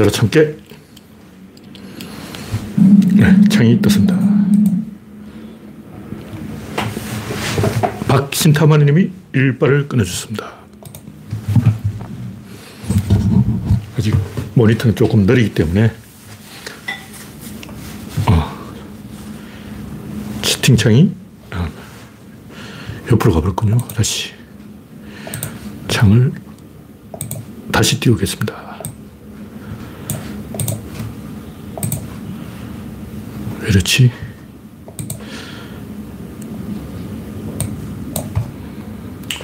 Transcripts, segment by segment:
하늘로 참깨. 네, 창이 떴습니다. 박신타마님이 일발을 끊어줬습니다. 아직 모니터는 조금 느리기 때문에 어, 채팅창이 어, 옆으로 가버렸군요. 다시 창을 다시 띄우겠습니다. 왜 이렇지?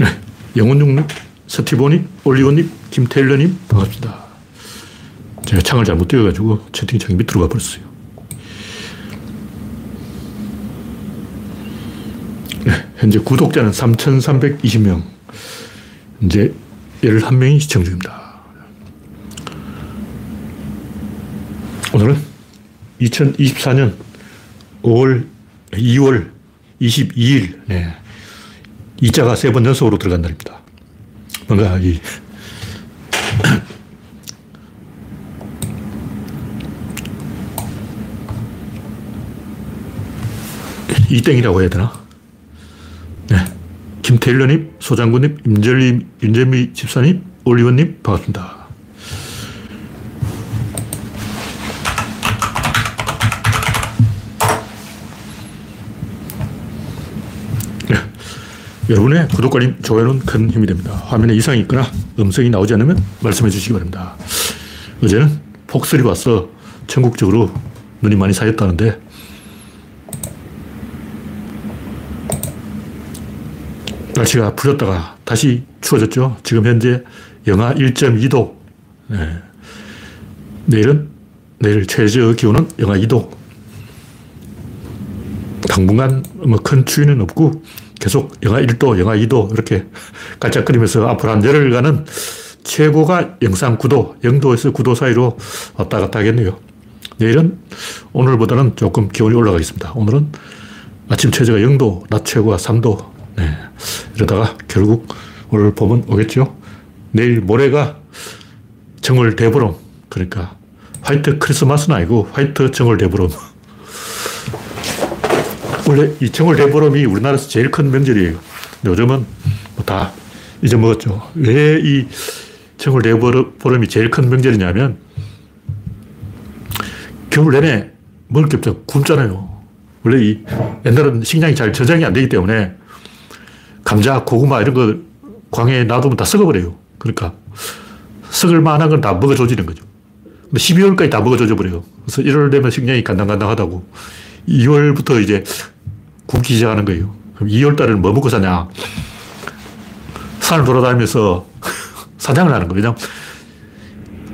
네. 영원중님, 스티보님, 올리오님, 김태일러님, 반갑습니다. 제가 창을 잘못 띄워가지고 채팅창이 밑으로 가버렸어요. 네. 현재 구독자는 3,320명. 이제 11명이 시청 중입니다. 오늘은 2024년 5월, 2월 22일, 네. 이자가 세 번 연속으로 들어간 날입니다. 뭔가 이, 이땡이라고 해야 되나? 네. 김태일러님, 소장군님, 임절님, 윤재미 집사님, 올리원님, 반갑습니다. 여러분의 구독과 좋아요는 큰 힘이 됩니다. 화면에 이상이 있거나 음성이 나오지 않으면 말씀해 주시기 바랍니다. 어제는 폭설이 와서 전국적으로 눈이 많이 쌓였다는데 날씨가 풀렸다가 다시 추워졌죠. 지금 현재 영하 1.2도. 네. 내일은 내일 최저 기온은 영하 2도. 당분간 뭐 큰 추위는 없고 계속 영하 1도, 영하 2도 이렇게 깔짝거리면서 앞으로 한 열흘간은 최고가 영상 9도, 0도에서 9도 사이로 왔다 갔다 하겠네요. 내일은 오늘보다는 조금 기온이 올라가겠습니다. 오늘은 아침 최저가 0도, 낮 최고가 3도. 네. 이러다가 결국 오늘 봄은 오겠죠. 내일 모레가 정월 대보름. 그러니까 화이트 크리스마스는 아니고 화이트 정월 대보름. 원래 이 정월 대보름이 우리나라에서 제일 큰 명절이에요. 요즘은 뭐다 잊어먹었죠. 왜이 정월 대보름이 제일 큰 명절이냐면 겨울 내내 먹을 게 없죠. 굶잖아요. 원래 이 옛날은 식량이 잘 저장이 안 되기 때문에 감자, 고구마 이런 거 광해에 놔두면 다 썩어버려요. 그러니까 썩을 만한 건 다 먹어줘지는 거죠. 근데 12월까지 다 먹어줘져 버려요. 그래서 1월 되면 식량이 간당간당하다고 2월부터 이제 굶기 시작하는 거예요. 그럼 2월 달에는 뭐 먹고 사냐? 산을 돌아다니면서 사냥을 하는 거예요. 그냥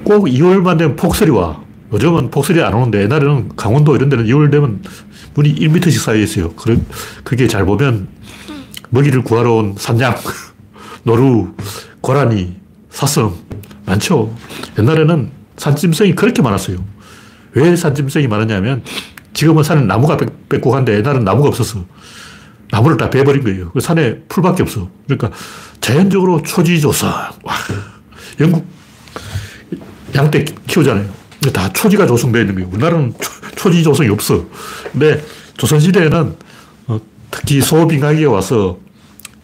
꼭 2월만 되면 폭설이 와. 요즘은 폭설이 안 오는데 옛날에는 강원도 이런 데는 2월 되면 눈이 1m씩 쌓여 있어요. 그게 잘 보면 먹이를 구하러 온 산양, 노루, 고라니, 사슴 많죠. 옛날에는 산짐승이 그렇게 많았어요. 왜 산짐승이 많았냐면 지금은 산에 나무가 빽빽한데 옛날은 나무가 없었어. 나무를 다 베버린 거예요. 그 산에 풀밖에 없어. 그러니까 자연적으로 초지조성. 와, 영국 양떼 키우잖아요. 다 초지가 조성되어 있는 거예요. 우리나라는 초, 지 조성이 없어. 근데 조선시대에는 어, 특히 소빙하기에 와서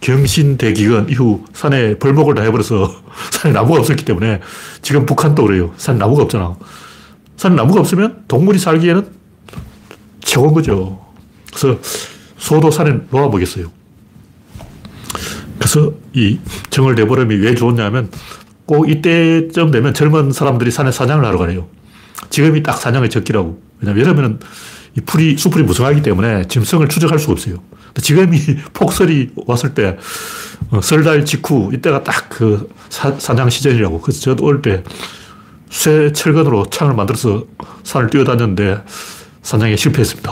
경신대기근 이후 산에 벌목을 다 해버려서 산에 나무가 없었기 때문에 지금 북한도 그래요. 산에 나무가 없잖아. 산에 나무가 없으면 동물이 살기에는 최고인 거죠. 그래서 소도 산에 놓아보겠어요. 그래서 이 정월 대보름이 왜 좋냐면 꼭 이때쯤 되면 젊은 사람들이 산에 사냥을 하러 가요. 지금이 딱 사냥의 적기라고. 왜냐면 여름에는 이 풀이, 수풀이 무성하기 때문에 짐승을 추적할 수가 없어요. 지금이 폭설이 왔을 때, 어, 설달 직후, 이때가 딱 그 사냥 시즌이라고. 그래서 저도 어릴 때 쇠 철근으로 창을 만들어서 산을 뛰어다녔는데 사냥에 실패했습니다.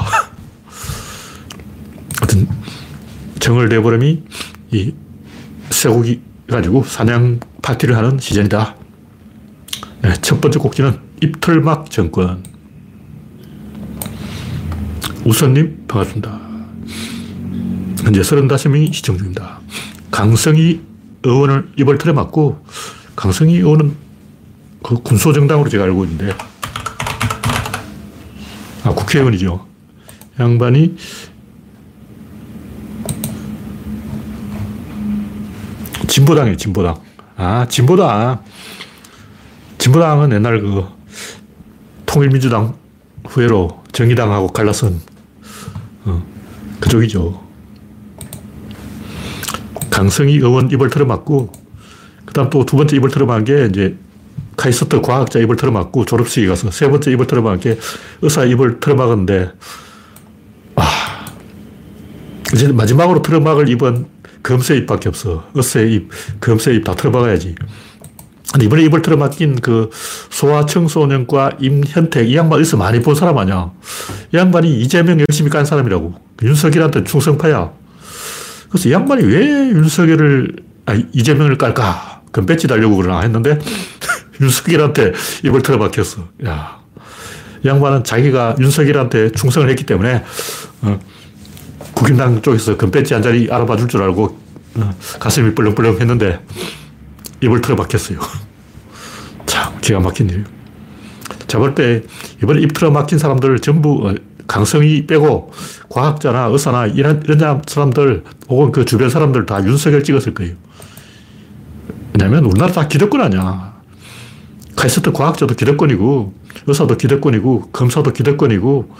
하여튼, 정월 대보름이 이 쇠고기 가지고 사냥 파티를 하는 시즌이다. 네, 첫 번째 곡지는 입틀막 정권. 우선님, 반갑습니다. 현재 35명이 시청 중입니다. 강성희 의원을 입을 틀에 맞고, 강성희 의원은 그 군소정당으로 제가 알고 있는데. 아, 국회의원이죠. 양반이 진보당이에요, 진보당. 아, 진보당. 진보당은 옛날 그 통일민주당 후예로 정의당하고 갈라선 어, 그쪽이죠. 강성희 의원 입을 틀어맞고, 그 다음 또 두 번째 입을 틀어맞은 게 이제 카이스트 과학자 입을 틀어맞고 졸업식에 가서 세 번째 입을 틀어막은 게 의사 입을 틀어막았는데, 아, 이제 마지막으로 틀어막을 입은 검새 입밖에 없어. 의사 입, 검새 입다 틀어막아야지. 근데 이번에 입을 틀어막힌 그 소아청소년과 임현택 이 양반 어디서 많이 본 사람 아니야. 이 양반이 이재명 열심히 깐 사람이라고. 윤석열한테 충성파야. 그래서 이 양반이 왜 윤석열을, 아, 이재명을 깔까? 그럼 배지 달려고 그러나 했는데 윤석열한테 입을 틀어박혔어. 야. 이 양반은 자기가 윤석열한테 충성을 했기 때문에 어, 국힘당 쪽에서 금배지 한 자리 알아봐 줄 줄 알고 어, 가슴이 뻘렁뻘렁 했는데 입을 틀어박혔어요. 참 기가 막힌 일이에요. 잡을 때 이번에 입 틀어막힌 사람들 전부 어, 강성이 빼고 과학자나 의사나 이런, 이런 사람들 혹은 그 주변 사람들 다 윤석열 찍었을 거예요. 왜냐면 우리나라 다 기득권 아니야. 카이스트 과학자도 기득권이고, 의사도 기득권이고, 검사도 기득권이고,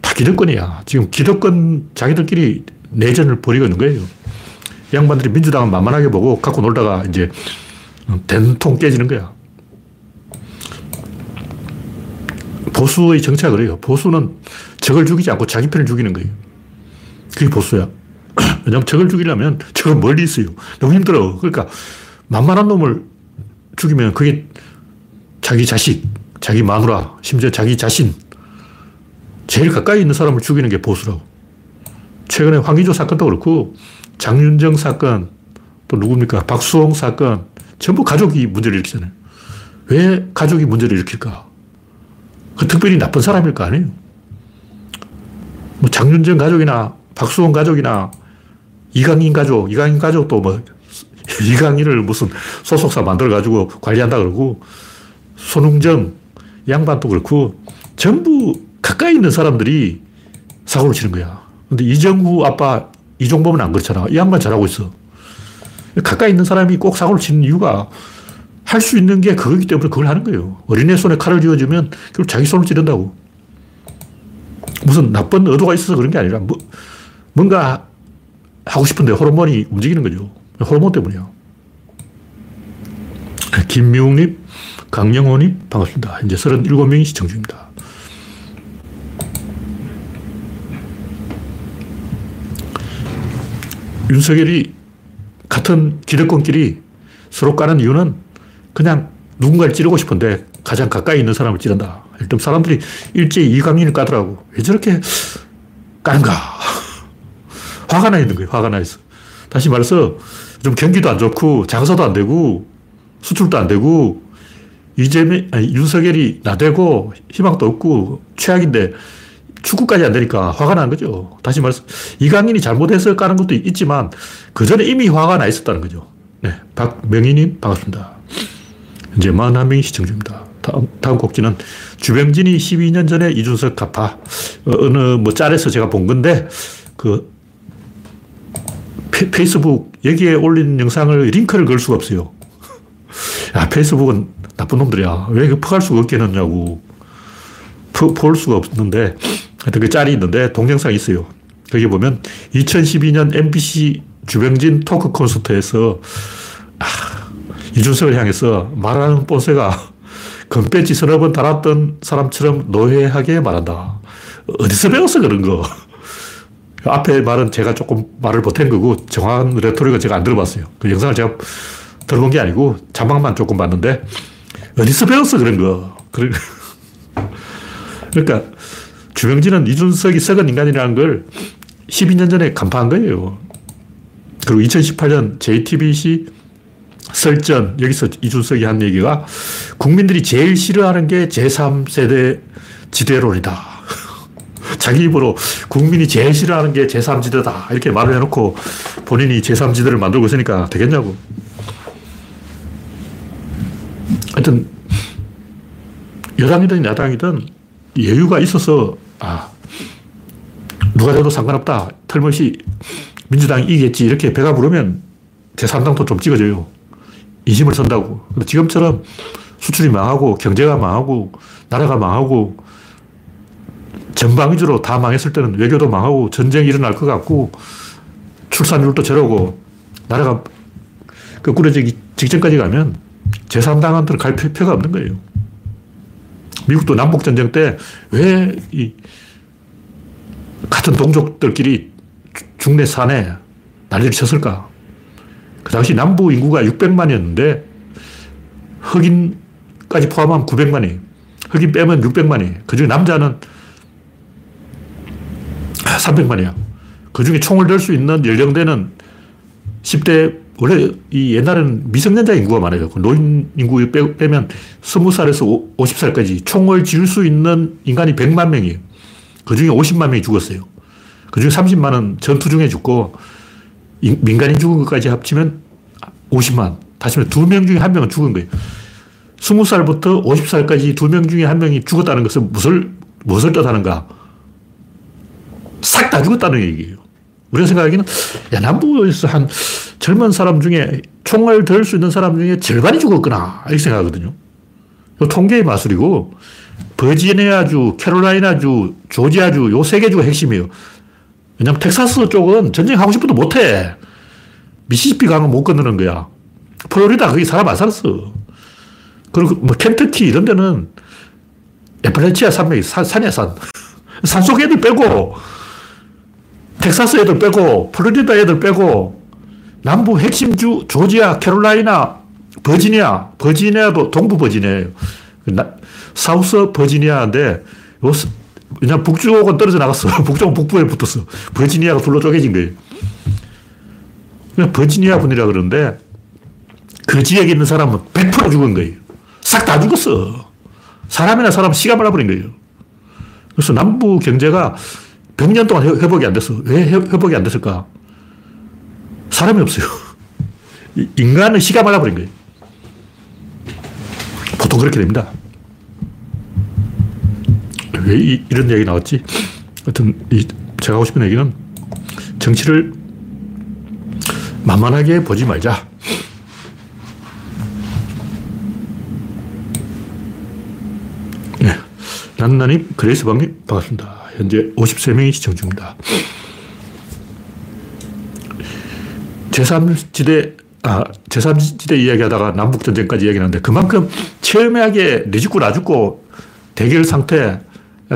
다 기득권이야. 지금 기득권 자기들끼리 내전을 벌이고 있는 거예요. 양반들이 민주당은 만만하게 보고 갖고 놀다가 이제 된통 깨지는 거야. 보수의 정체가 그래요. 보수는 적을 죽이지 않고 자기 편을 죽이는 거예요. 그게 보수야. 왜냐면 적을 죽이려면 적은 멀리 있어요. 너무 힘들어. 그러니까 만만한 놈을 죽이면 그게 자기 자식, 자기 마누라, 심지어 자기 자신, 제일 가까이 있는 사람을 죽이는 게 보수라고. 최근에 황기조 사건도 그렇고, 장윤정 사건, 또 누굽니까? 박수홍 사건, 전부 가족이 문제를 일으키잖아요. 왜 가족이 문제를 일으킬까? 그 특별히 나쁜 사람일 거 아니에요. 뭐 장윤정 가족이나 박수홍 가족이나 이강인 가족, 이강인 가족도 뭐 이강인을 무슨 소속사 만들어가지고 관리한다 그러고 손흥정 양반도 그렇고 전부 가까이 있는 사람들이 사고를 치는 거야. 근데 이정후 아빠 이종범은 안 그렇잖아. 이 양반 잘하고 있어. 가까이 있는 사람이 꼭 사고를 치는 이유가 할 수 있는 게 그거기 때문에 그걸 하는 거예요. 어린애 손에 칼을 쥐어주면 결국 자기 손을 찌른다고. 무슨 나쁜 의도가 있어서 그런 게 아니라 뭐, 뭔가 하고 싶은데 호르몬이 움직이는 거죠. 호르몬 때문이야. 김미웅님, 강영호님, 반갑습니다. 이제 37명이 시청 중입니다. 윤석열이 같은 기득권끼리 서로 까는 이유는 그냥 누군가를 찌르고 싶은데 가장 가까이 있는 사람을 찌른다. 일단 사람들이 일제히 이강인을 까더라고. 왜 저렇게 까는가? 화가 나 있는 거예요. 화가 나 있어. 다시 말해서 좀 경기도 안 좋고 장사도 안 되고 수출도 안 되고 이재명, 아니, 윤석열이 나대고 희망도 없고 최악인데 축구까지 안 되니까 화가 난 거죠. 다시 말해서 이강인이 잘못해서 까는 것도 있지만 그 전에 이미 화가 나 있었다는 거죠. 네. 박명희님 반갑습니다. 이제 41명이 시청 중입니다. 다음, 다음 곡지는 주병진이 12년 전에 이준석 가파 어, 어느 뭐 짤에서 제가 본 건데 그 페, 이스북 여기에 올린 영상을 링크를 걸 수가 없어요. 야, 페이스북은 나쁜 놈들이야. 왜 퍼갈 수가 없게 해놨냐고. 퍼, 볼 수가 없는데, 하여튼 그 짤이 있는데, 동영상이 있어요. 거기 보면, 2012년 MBC 주병진 토크 콘서트에서, 아, 이준석을 향해서 말하는 본세가 금배지 서너 번 달았던 사람처럼 노회하게 말한다. 어디서 배웠어, 그런 거. 앞에 말은 제가 조금 말을 못한 거고, 정확한 레토릭은 제가 안 들어봤어요. 그 영상을 제가 들어본 게 아니고 자막만 조금 봤는데 어디서 배웠어 그런 거. 그러니까 주병진은 이준석이 썩은 인간이라는 걸 12년 전에 간파한 거예요. 그리고 2018년 JTBC 설전, 여기서 이준석이 한 얘기가 국민들이 제일 싫어하는 게 제3세대 지대론이다. 자기 입으로 국민이 제일 싫어하는 게 제3지대다. 이렇게 말을 해놓고 본인이 제3지대를 만들고 있으니까 되겠냐고. 하여튼 여당이든 야당이든 여유가 있어서, 아, 누가 돼도 상관없다. 털못이 민주당이 이기겠지. 이렇게 배가 부르면 제3당도 좀 찍어줘요. 이심을 선다고. 근데 지금처럼 수출이 망하고 경제가 망하고 나라가 망하고 전방 위주로 다 망했을 때는 외교도 망하고 전쟁이 일어날 것 같고 출산율도 저러고 나라가 거꾸로지기 직전까지 가면 제3당한테는 갈 필요가 없는 거예요. 미국도 남북전쟁 때 왜 이 같은 동족들끼리 중내 산에 난리를 쳤을까? 그 당시 남부 인구가 600만이었는데 흑인까지 포함하면 900만이. 흑인 빼면 600만이. 그 중에 남자는 300만이야. 그 중에 총을 들 수 있는 연령대는 10대, 원래 이 옛날에는 미성년자 인구가 많아요. 그 노인 인구 빼면 20살에서 50살까지 총을 쥐을 수 있는 인간이 100만 명이에요. 그 중에 50만 명이 죽었어요. 그 중에 30만은 전투 중에 죽고 민간인 죽은 것까지 합치면 50만. 다시 말해 두명 중에 한 명은 죽은 거예요. 20살부터 50살까지 두명 중에 한 명이 죽었다는 것은 무엇을, 무엇을 뜻하는가? 싹 다 죽었다는 얘기예요. 우리가 생각하기는, 야, 남부에서 한 젊은 사람 중에 총을 들 수 있는 사람 중에 절반이 죽었구나. 이렇게 생각하거든요. 통계의 마술이고, 버지니아주, 캐롤라이나주, 조지아주, 요 세 개 주가 핵심이에요. 왜냐면 텍사스 쪽은 전쟁하고 싶어도 못해. 미시시피 강은 못 건너는 거야. 플로리다 거기 사람 안 살았어. 그리고 뭐 켄터키 이런 데는 에플레치아 산맥이 산, 산이야 산. 산속 애들 빼고 텍사스 애들 빼고 플로리다 애들 빼고 남부 핵심주 조지아, 캐롤라이나, 버지니아, 버지니아도 동부 버지니아예요. 사우스 버지니아인데 왜냐 북쪽은 떨어져 나갔어. 북쪽은 북부에 붙었어. 버지니아가 둘로 쪼개진 거예요. 그냥 버지니아 분이라 그러는데 그 지역에 있는 사람은 100% 죽은 거예요. 싹 다 죽었어. 사람이나 사람 씨가 말아버린 거예요. 그래서 남부 경제가 100년 동안 회복이 안 됐어. 왜 회복이 안 됐을까? 사람이 없어요. 인간은 씨가 말아버린 거예요. 보통 그렇게 됩니다. 왜 이, 런 얘기 나왔지? 하여튼, 이, 제가 하고 싶은 얘기는 정치를 만만하게 보지 말자. 네. 난나님, 그레이스 방님, 반갑습니다. 현재 53명이 시청 중입니다. 제3지대, 아, 제3지대 이야기 하다가 남북전쟁까지 이야기 하는데 그만큼 처절하게 내 죽고 나 죽고 대결 상태,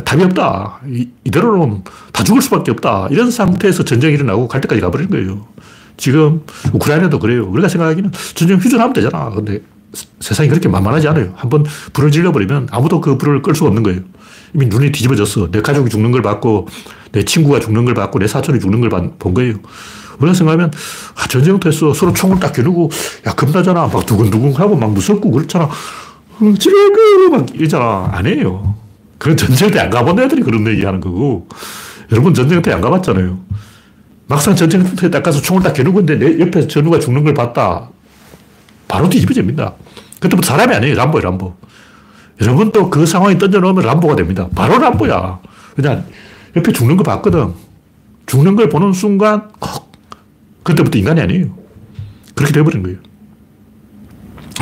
답이 없다. 이, 이대로는 다 죽을 수밖에 없다. 이런 상태에서 전쟁이 일어나고 갈 때까지 가버린 거예요. 지금 우크라이나도 그래요. 우리가 생각하기는 전쟁 휴전하면 되잖아. 근데 세상이 그렇게 만만하지 않아요. 한번 불을 질러버리면 아무도 그 불을 끌 수가 없는 거예요. 이미 눈이 뒤집어졌어. 내 가족이 죽는 걸 봤고, 내 친구가 죽는 걸 봤고, 내 사촌이 죽는 걸 본 거예요. 우리가 생각하면, 아, 전쟁터 했어. 서로 총을 딱 겨누고, 야, 겁나잖아. 막 두근두근 하고, 막 무섭고 그렇잖아. 지금 막 이러잖아. 아니에요. 그런 전쟁터 안 가본 애들이 그런 얘기 하는 거고, 여러분 전쟁터 안 가봤잖아요. 막상 전쟁터에 딱 가서 총을 딱 겨누고 있는데 내 옆에서 전우가 죽는 걸 봤다. 바로 뒤집어집니다. 그때부터 사람이 아니에요. 람보예요, 람보. 여러분도 그 상황에 던져놓으면 람보가 됩니다. 바로 람보야. 그냥 옆에 죽는 거 봤거든. 죽는 걸 보는 순간, 콕. 그때부터 인간이 아니에요. 그렇게 돼버린 거예요.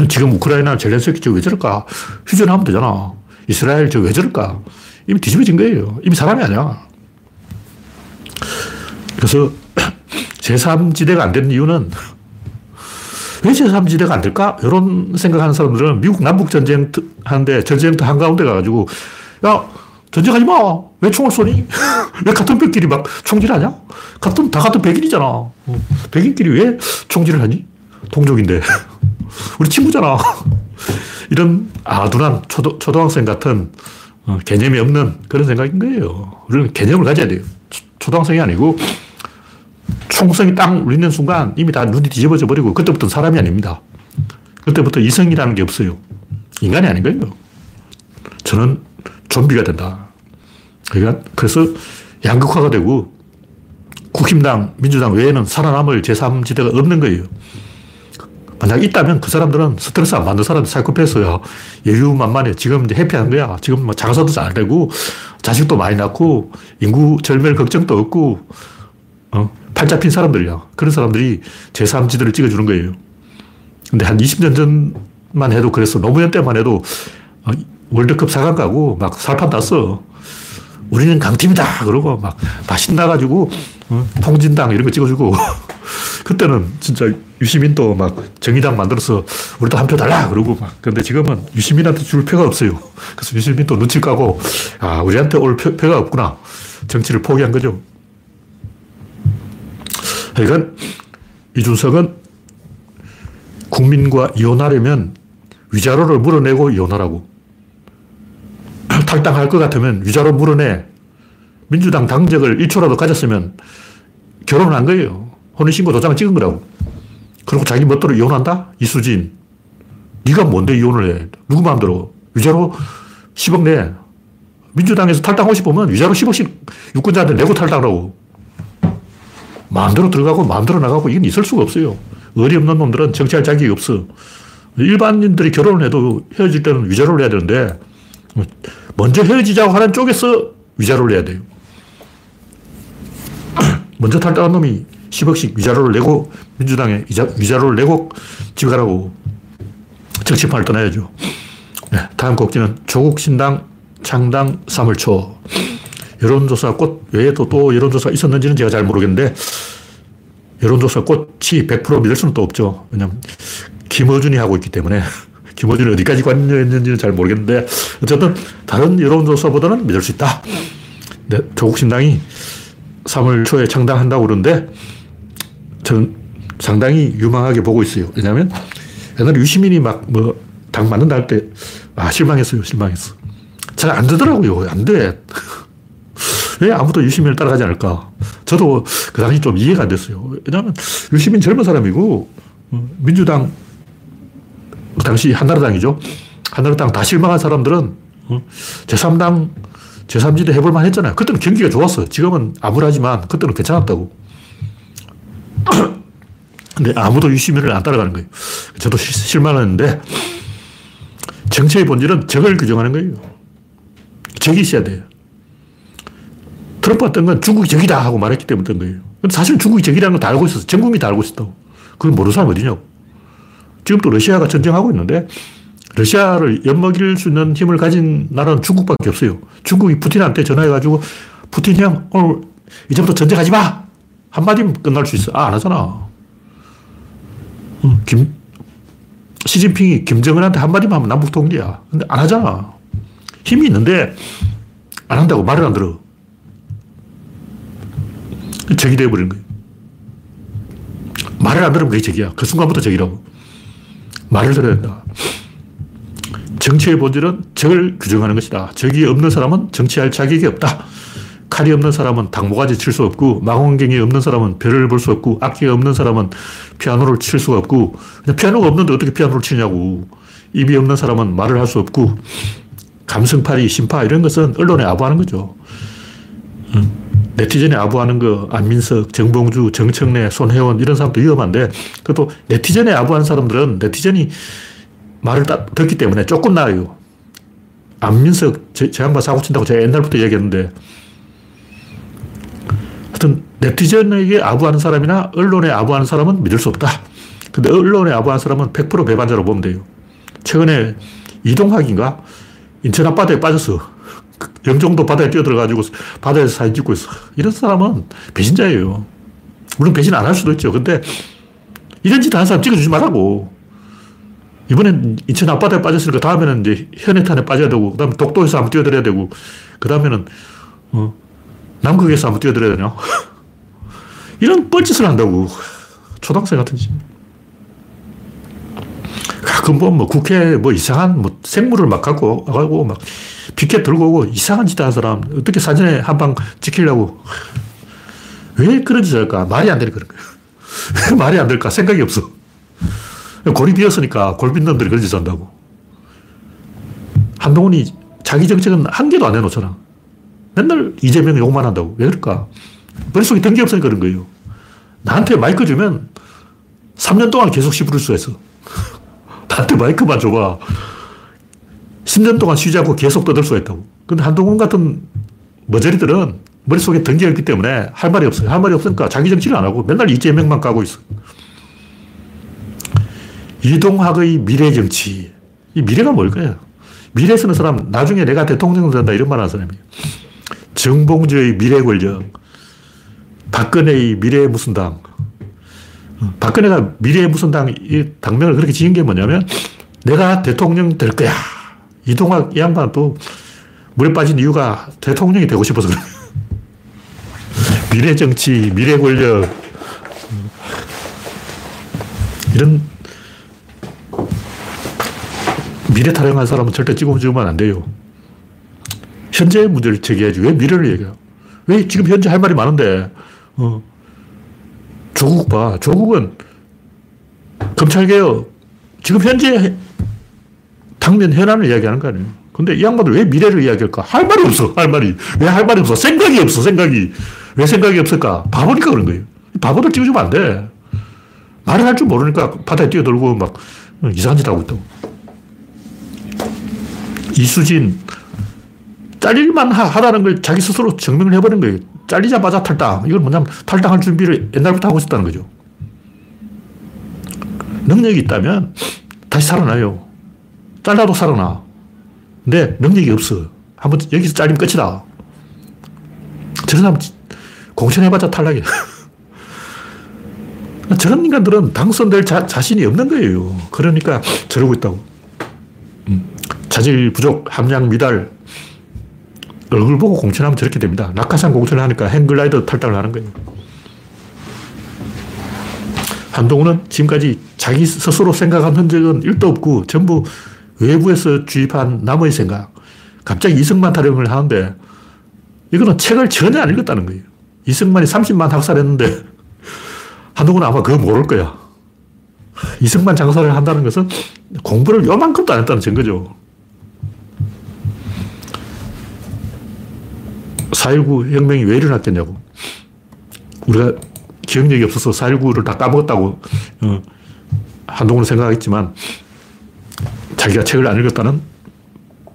지금 우크라이나 젤렌스키 저왜 저럴까? 휴전하면 되잖아. 이스라엘 저 왜 저럴까? 이미 뒤집어진 거예요. 이미 사람이 아니야. 그래서 제3지대가 안 되는 이유는 왜 제3지대가 안 될까? 이런 생각하는 사람들은 미국 남북전쟁 하는데 전쟁터 한가운데 가가지고 야, 전쟁하지 마. 왜 총을 쏘니? 왜 같은 벽끼리 막 총질하냐? 같은, 다 같은 백인이잖아. 어, 백인끼리 왜 총질을 하니? 동족인데. 우리 친구잖아. 이런 아둔한 초도, 초등학생 같은 어, 개념이 없는 그런 생각인 거예요. 우리는 개념을 가져야 돼요. 초등학생이 아니고 총성이 딱 울리는 순간 이미 다 눈이 뒤집어져 버리고 그때부터 사람이 아닙니다. 그때부터 이성이라는 게 없어요. 인간이 아닌 거예요. 저는 좀비가 된다. 그러니까 그래서 양극화가 되고 국힘당, 민주당 외에는 살아남을 제3지대가 없는 거예요. 만약 있다면 그 사람들은 스트레스 안 받는 사람, 사이코패스야. 여유만만해. 지금 이제 해피한 거야. 지금 뭐 장사도 잘 되고, 자식도 많이 낳고, 인구 절멸 걱정도 없고, 어? 팔 잡힌 사람들이야. 그런 사람들이 제3지들을 찍어주는 거예요. 근데 한 20년 전만 해도 그랬어. 노무현 때만 해도 어, 월드컵 4강 가고 막 살판 땄어. 우리는 강팀이다. 그러고 막 다 신나가지고 어? 통진당 이런 거 찍어주고 그때는 진짜 유시민도 막 정의당 만들어서 우리도 한 표 달라 그러고 막 근데 지금은 유시민한테 줄 표가 없어요. 그래서 유시민도 눈치 까고 아 우리한테 올 표, 표가 없구나. 정치를 포기한 거죠. 하여간 이준석은 국민과 이혼하려면 위자료를 물어내고 이혼하라고. 탈당할 것 같으면 위자료 물어내. 민주당 당적을 1초라도 가졌으면 결혼을 한 거예요. 혼인신고 도장을 찍은 거라고. 그리고 자기 멋대로 이혼한다? 이수진. 네가 뭔데 이혼을 해? 누구 마음대로? 위자료 10억 내. 민주당에서 탈당하고 싶으면 위자료 10억씩 유권자한테 내고 탈당하라고. 마음대로 들어가고 마음대로 나가고 이건 있을 수가 없어요. 의리 없는 놈들은 정치할 자격이 없어. 일반인들이 결혼을 해도 헤어질 때는 위자료를 해야 되는데 먼저 헤어지자고 하는 쪽에서 위자료를 내야 돼요. 먼저 탈당한 놈이 10억씩 위자료를 내고 민주당에 위자료를 내고 집에 가라고 정치판을 떠나야죠. 네, 다음 곡지는 조국 신당 창당 3월 초. 여론조사 꽃 외에도 또 여론조사 있었는지는 제가 잘 모르겠는데 여론조사 꽃이 100% 믿을 수는 또 없죠. 왜냐면 김어준이 하고 있기 때문에 김어준이 어디까지 관여했는지는 잘 모르겠는데 어쨌든 다른 여론조사보다는 믿을 수 있다. 네, 조국 신당이 3월 초에 창당한다고 그러는데 저는 상당히 유망하게 보고 있어요. 왜냐하면 옛날에 유시민이 막 뭐 당 맞는다 할 때 아, 실망했어요. 실망했어. 잘 안 되더라고요. 안 돼. 왜 아무도 유시민을 따라가지 않을까? 저도 그 당시 좀 이해가 안 됐어요. 왜냐하면 유시민 젊은 사람이고 어, 민주당 그 당시 한나라당이죠. 한나라당 다 실망한 사람들은 어, 제3당 제3지대 해볼만 했잖아요. 그때는 경기가 좋았어. 지금은 암울하지만 그때는 괜찮았다고. 근데 아무도 유시민을 안 따라가는 거예요. 저도 실망했는데 정치의 본질은 적을 규정하는 거예요. 적이 있어야 돼요. 트럼프가 뜬 건 중국이 적이다 하고 말했기 때문에 뜬 거예요. 근데 사실 중국이 적이라는 걸다 알고 있었어. 전 국민이 다 알고 있었다고. 그걸 모르는 사람 어디냐고. 지금 또 러시아가 전쟁하고 있는데 러시아를 엿먹일 수 있는 힘을 가진 나라는 중국밖에 없어요. 중국이 푸틴한테 전화해가지고 푸틴 형 오늘 이제부터 전쟁하지 마! 한마디면 끝날 수 있어. 아, 안 하잖아. 김, 시진핑이 김정은한테 한마디만 하면 남북 통일이야. 근데 안 하잖아. 힘이 있는데 안 한다고 말을 안 들어. 적이 되어버리는 거예요. 말을 안 들으면 그게 적이야. 그 순간부터 적이라고. 말을 들어야 된다. 정치의 본질은 적을 규정하는 것이다. 적이 없는 사람은 정치할 자격이 없다. 칼이 없는 사람은 당모가지 칠 수 없고, 망원경이 없는 사람은 별을 볼 수 없고, 악기가 없는 사람은 피아노를 칠 수가 없고, 피아노가 없는데 어떻게 피아노를 치냐고. 입이 없는 사람은 말을 할 수 없고, 감성팔이, 심파, 이런 것은 언론에 아부하는 거죠. 네티즌에 아부하는 거, 안민석, 정봉주, 정청래, 손혜원, 이런 사람도 위험한데, 그래도 네티즌에 아부하는 사람들은 네티즌이 말을 따, 듣기 때문에 조금 나아요. 안민석, 제, 제 양반 사고 친다고 제가 옛날부터 얘기했는데, 하여튼, 네티즌에게 아부하는 사람이나 언론에 아부하는 사람은 믿을 수 없다. 근데 언론에 아부하는 사람은 100% 배반자로 보면 돼요. 최근에 이동학인가? 인천 앞바다에 빠졌어. 영종도 바다에 뛰어들어가지고 바다에서 사진 찍고 있어. 이런 사람은 배신자예요. 물론 배신 안 할 수도 있죠. 근데 이런 짓 하는 사람 찍어주지 말라고. 이번엔 인천 앞바다에 빠졌으니까 다음에는 이제 현해탄에 빠져야 되고, 그 다음에 독도에서 한번 뛰어들어야 되고, 그 다음에는, 어, 남극에서 한번 뛰어들어야 되냐. 이런 뻘짓을 한다고. 초등학생 같은 짓. 가끔 보면 뭐 국회 뭐 이상한 뭐 생물을 막 갖고 와가고 막 피켓 들고 오고 이상한 짓 하는 사람 어떻게 사진에 한방 찍히려고 왜 그런 짓을 할까? 말이 안 되는 그런 거예요. 말이 안 될까? 생각이 없어. 골이 비었으니까 골빈 놈들이 그런 짓을 한다고. 한동훈이 자기 정책은 한 개도 안 해놓잖아. 맨날 이재명 욕만 한다고. 왜 그럴까? 머릿속에 던기 없으니까 그런 거예요. 나한테 마이크 주면 3년 동안 계속 씹을 수가 있어. 나한테 마이크만 줘봐. 10년 동안 쉬지 않고 계속 떠들 수가 있다고. 근데 한동훈 같은 머저리들은 머릿속에 던기가 있기 때문에 할 말이 없어요. 할 말이 없으니까 자기 정치를 안 하고 맨날 이재명만 까고 있어. 이동학의 미래 정치. 이 미래가 뭘까요? 미래 쓰는 사람, 나중에 내가 대통령 된다 이런 말 하는 사람이에요. 정봉주의 미래 권력. 박근혜의 미래 무슨 당. 박근혜가 미래 무슨 당, 이 당명을 그렇게 지은 게 뭐냐면 내가 대통령 될 거야. 이동학 이 양반 또 물에 빠진 이유가 대통령이 되고 싶어서 그래. 미래 정치, 미래 권력. 이런 미래 타령한 사람은 절대 찍어주면 안 돼요. 현재 문제를 제기해야지. 왜 미래를 얘기해요? 왜 지금 현재 할 말이 많은데, 어, 조국 봐. 조국은 검찰개혁, 지금 현재 당면 현안을 이야기하는 거 아니에요. 근데 이 양반들 왜 미래를 이야기할까? 할 말이 없어, 할 말이. 왜 할 말이 없어? 생각이 없어, 생각이. 왜 생각이 없을까? 바보니까 그런 거예요. 바보들 찍어주면 안 돼. 말을 할 줄 모르니까 바다에 뛰어들고 막 이상한 짓 하고 있다고. 이수진, 잘릴만 하다는 걸 자기 스스로 증명을 해버린 거예요. 잘리자마자 탈당. 이건 뭐냐면 탈당할 준비를 옛날부터 하고 있었다는 거죠. 능력이 있다면 다시 살아나요. 잘라도 살아나. 근데 능력이 없어. 한번 여기서 잘리면 끝이다. 저런 사람 공천해봤자 탈락이야. 저런 인간들은 당선될 자, 자신이 없는 거예요. 그러니까 저러고 있다고. 음. 자질 부족, 함량 미달, 얼굴 보고 공천하면 저렇게 됩니다. 낙하산 공천을 하니까 행글라이더 탈당을 하는 거예요. 한동훈은 지금까지 자기 스스로 생각한 흔적은 1도 없고 전부 외부에서 주입한 남의 생각. 갑자기 이승만 타령을 하는데 이거는 책을 전혀 안 읽었다는 거예요. 이승만이 30만 학살했는데 한동훈은 아마 그거 모를 거야. 이승만 장사를 한다는 것은 공부를 요만큼도 안 했다는 증거죠. 4.19 혁명이 왜 일어났겠냐고. 우리가 기억력이 없어서 4.19를 다 까먹었다고 어, 한동훈은 생각했지만 자기가 책을 안 읽었다는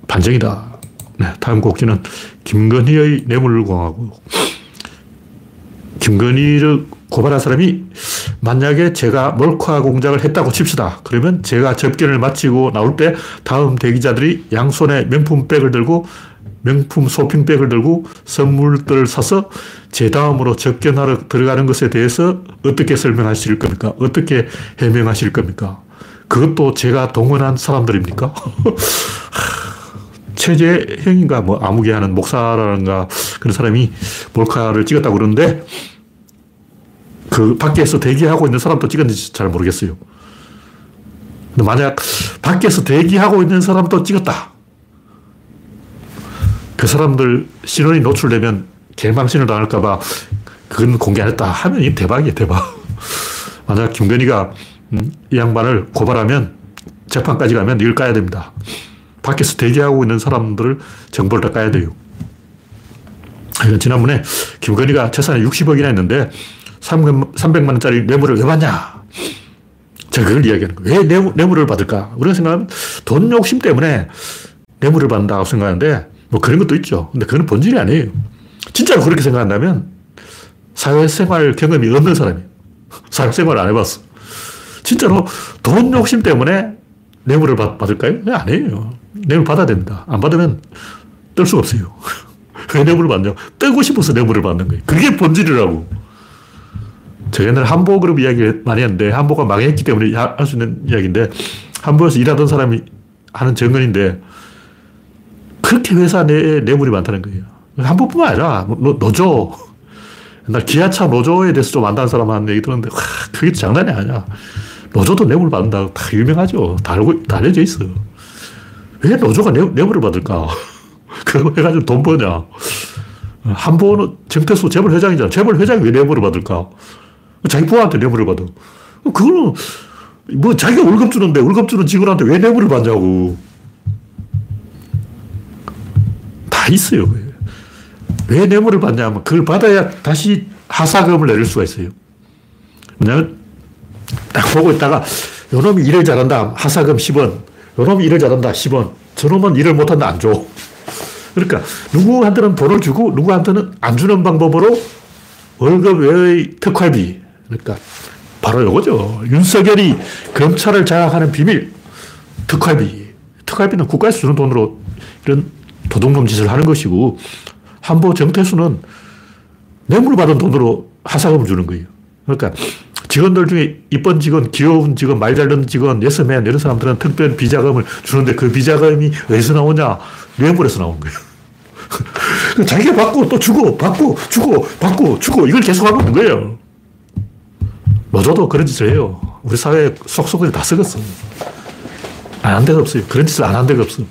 반증이다. 네, 다음 곡지는 김건희의 뇌물공화국. 김건희를 고발한 사람이 만약에 제가 몰카 공작을 했다고 칩시다. 그러면 제가 접견을 마치고 나올 때 다음 대기자들이 양손에 명품백을 들고 명품 쇼핑백을 들고 선물들을 사서 제 다음으로 접견하러 들어가는 것에 대해서 어떻게 설명하실 겁니까? 어떻게 해명하실 겁니까? 그것도 제가 동원한 사람들입니까? 최재형인가 뭐 아무개 하는 목사라는가 그런 사람이 몰카를 찍었다고 그러는데 그 밖에서 대기하고 있는 사람도 찍었는지 잘 모르겠어요. 만약 밖에서 대기하고 있는 사람도 찍었다. 그 사람들 신원이 노출되면 개망신을 당할까봐 그건 공개 안 했다 하면 이 대박이야, 대박. 만약 김건희가 음, 이 양반을 고발하면 재판까지 가면 이걸 까야 됩니다. 밖에서 대기하고 있는 사람들을 정보를 다 까야 돼요. 지난번에 김건희가 재산이 60억이나 했는데 300만 원짜리 뇌물을 왜 받냐? 제가 그걸 이야기하는 거예요. 왜 뇌물, 을 받을까? 우리가 생각하면 돈 욕심 때문에 뇌물을 받는다고 생각하는데 뭐 그런 것도 있죠. 근데 그건 본질이 아니에요. 진짜로 그렇게 생각한다면 사회생활 경험이 없는 사람이에요. 사회생활 안 해봤어. 진짜로 돈 욕심 때문에 뇌물을 받, 받을까요? 네, 아니에요. 뇌물 받아야 됩니다. 안 받으면 뜰 수가 없어요. 왜 뇌물을 받냐? 뜨고 싶어서 뇌물을 받는 거예요. 그게 본질이라고. 제가 옛날에 한보그룹 이야기 많이 했는데, 한보가 망했기 때문에 할 수 있는 이야기인데, 한보에서 일하던 사람이 하는 정언인데, 그렇게 회사 내에 뇌물이 많다는 거예요. 한번뿐만 아니라 노, 노조. 옛날 기아차 노조에 대해서 좀 안다는 사람 한 얘기 들었는데, 와, 그게 장난이 아니야. 노조도 뇌물 받는다. 다 유명하죠. 다 알고, 다 알려져 있어. 왜 노조가 뇌, 뇌물을 받을까? 그거 해가지고 돈 버냐. 한 번은 정태수 재벌 회장이잖아. 재벌 회장이 왜 뇌물을 받을까? 자기 부하한테 뇌물을 받아. 그거는 뭐 자기가 월급 주는데 월급 주는 직원한테 왜 뇌물을 받냐고. 다 있어요. 왜 뇌물을 받냐면 그걸 받아야 다시 하사금을 내릴 수가 있어요. 왜냐면 딱 보고 있다가 요 놈이 일을 잘한다. 하사금 10원. 요 놈이 일을 잘한다. 10원. 저 놈은 일을 못한다. 안 줘. 그러니까 누구한테는 돈을 주고 누구한테는 안 주는 방법으로 월급 외의 특활비. 그러니까 바로 요거죠. 윤석열이 검찰을 장악하는 비밀. 특활비. 특활비는 국가에서 주는 돈으로 이런 도둑놈 짓을 하는 것이고 한보 정태수는 뇌물 받은 돈으로 하사금을 주는 거예요. 그러니까 직원들 중에 이쁜 직원, 귀여운 직원, 말 잘 듣는 직원, 예스맨 이런 사람들은 특별 비자금을 주는데 그 비자금이 어디서 나오냐? 뇌물에서 나온 거예요. 자기가 받고 또 주고 받고 주고 받고 주고 이걸 계속하고 있는 거예요. 노조도 그런 짓을 해요. 우리 사회 속속을 다 썩었어. 안 한 데가 없어요. 그런 짓을 안 한 데가 없어.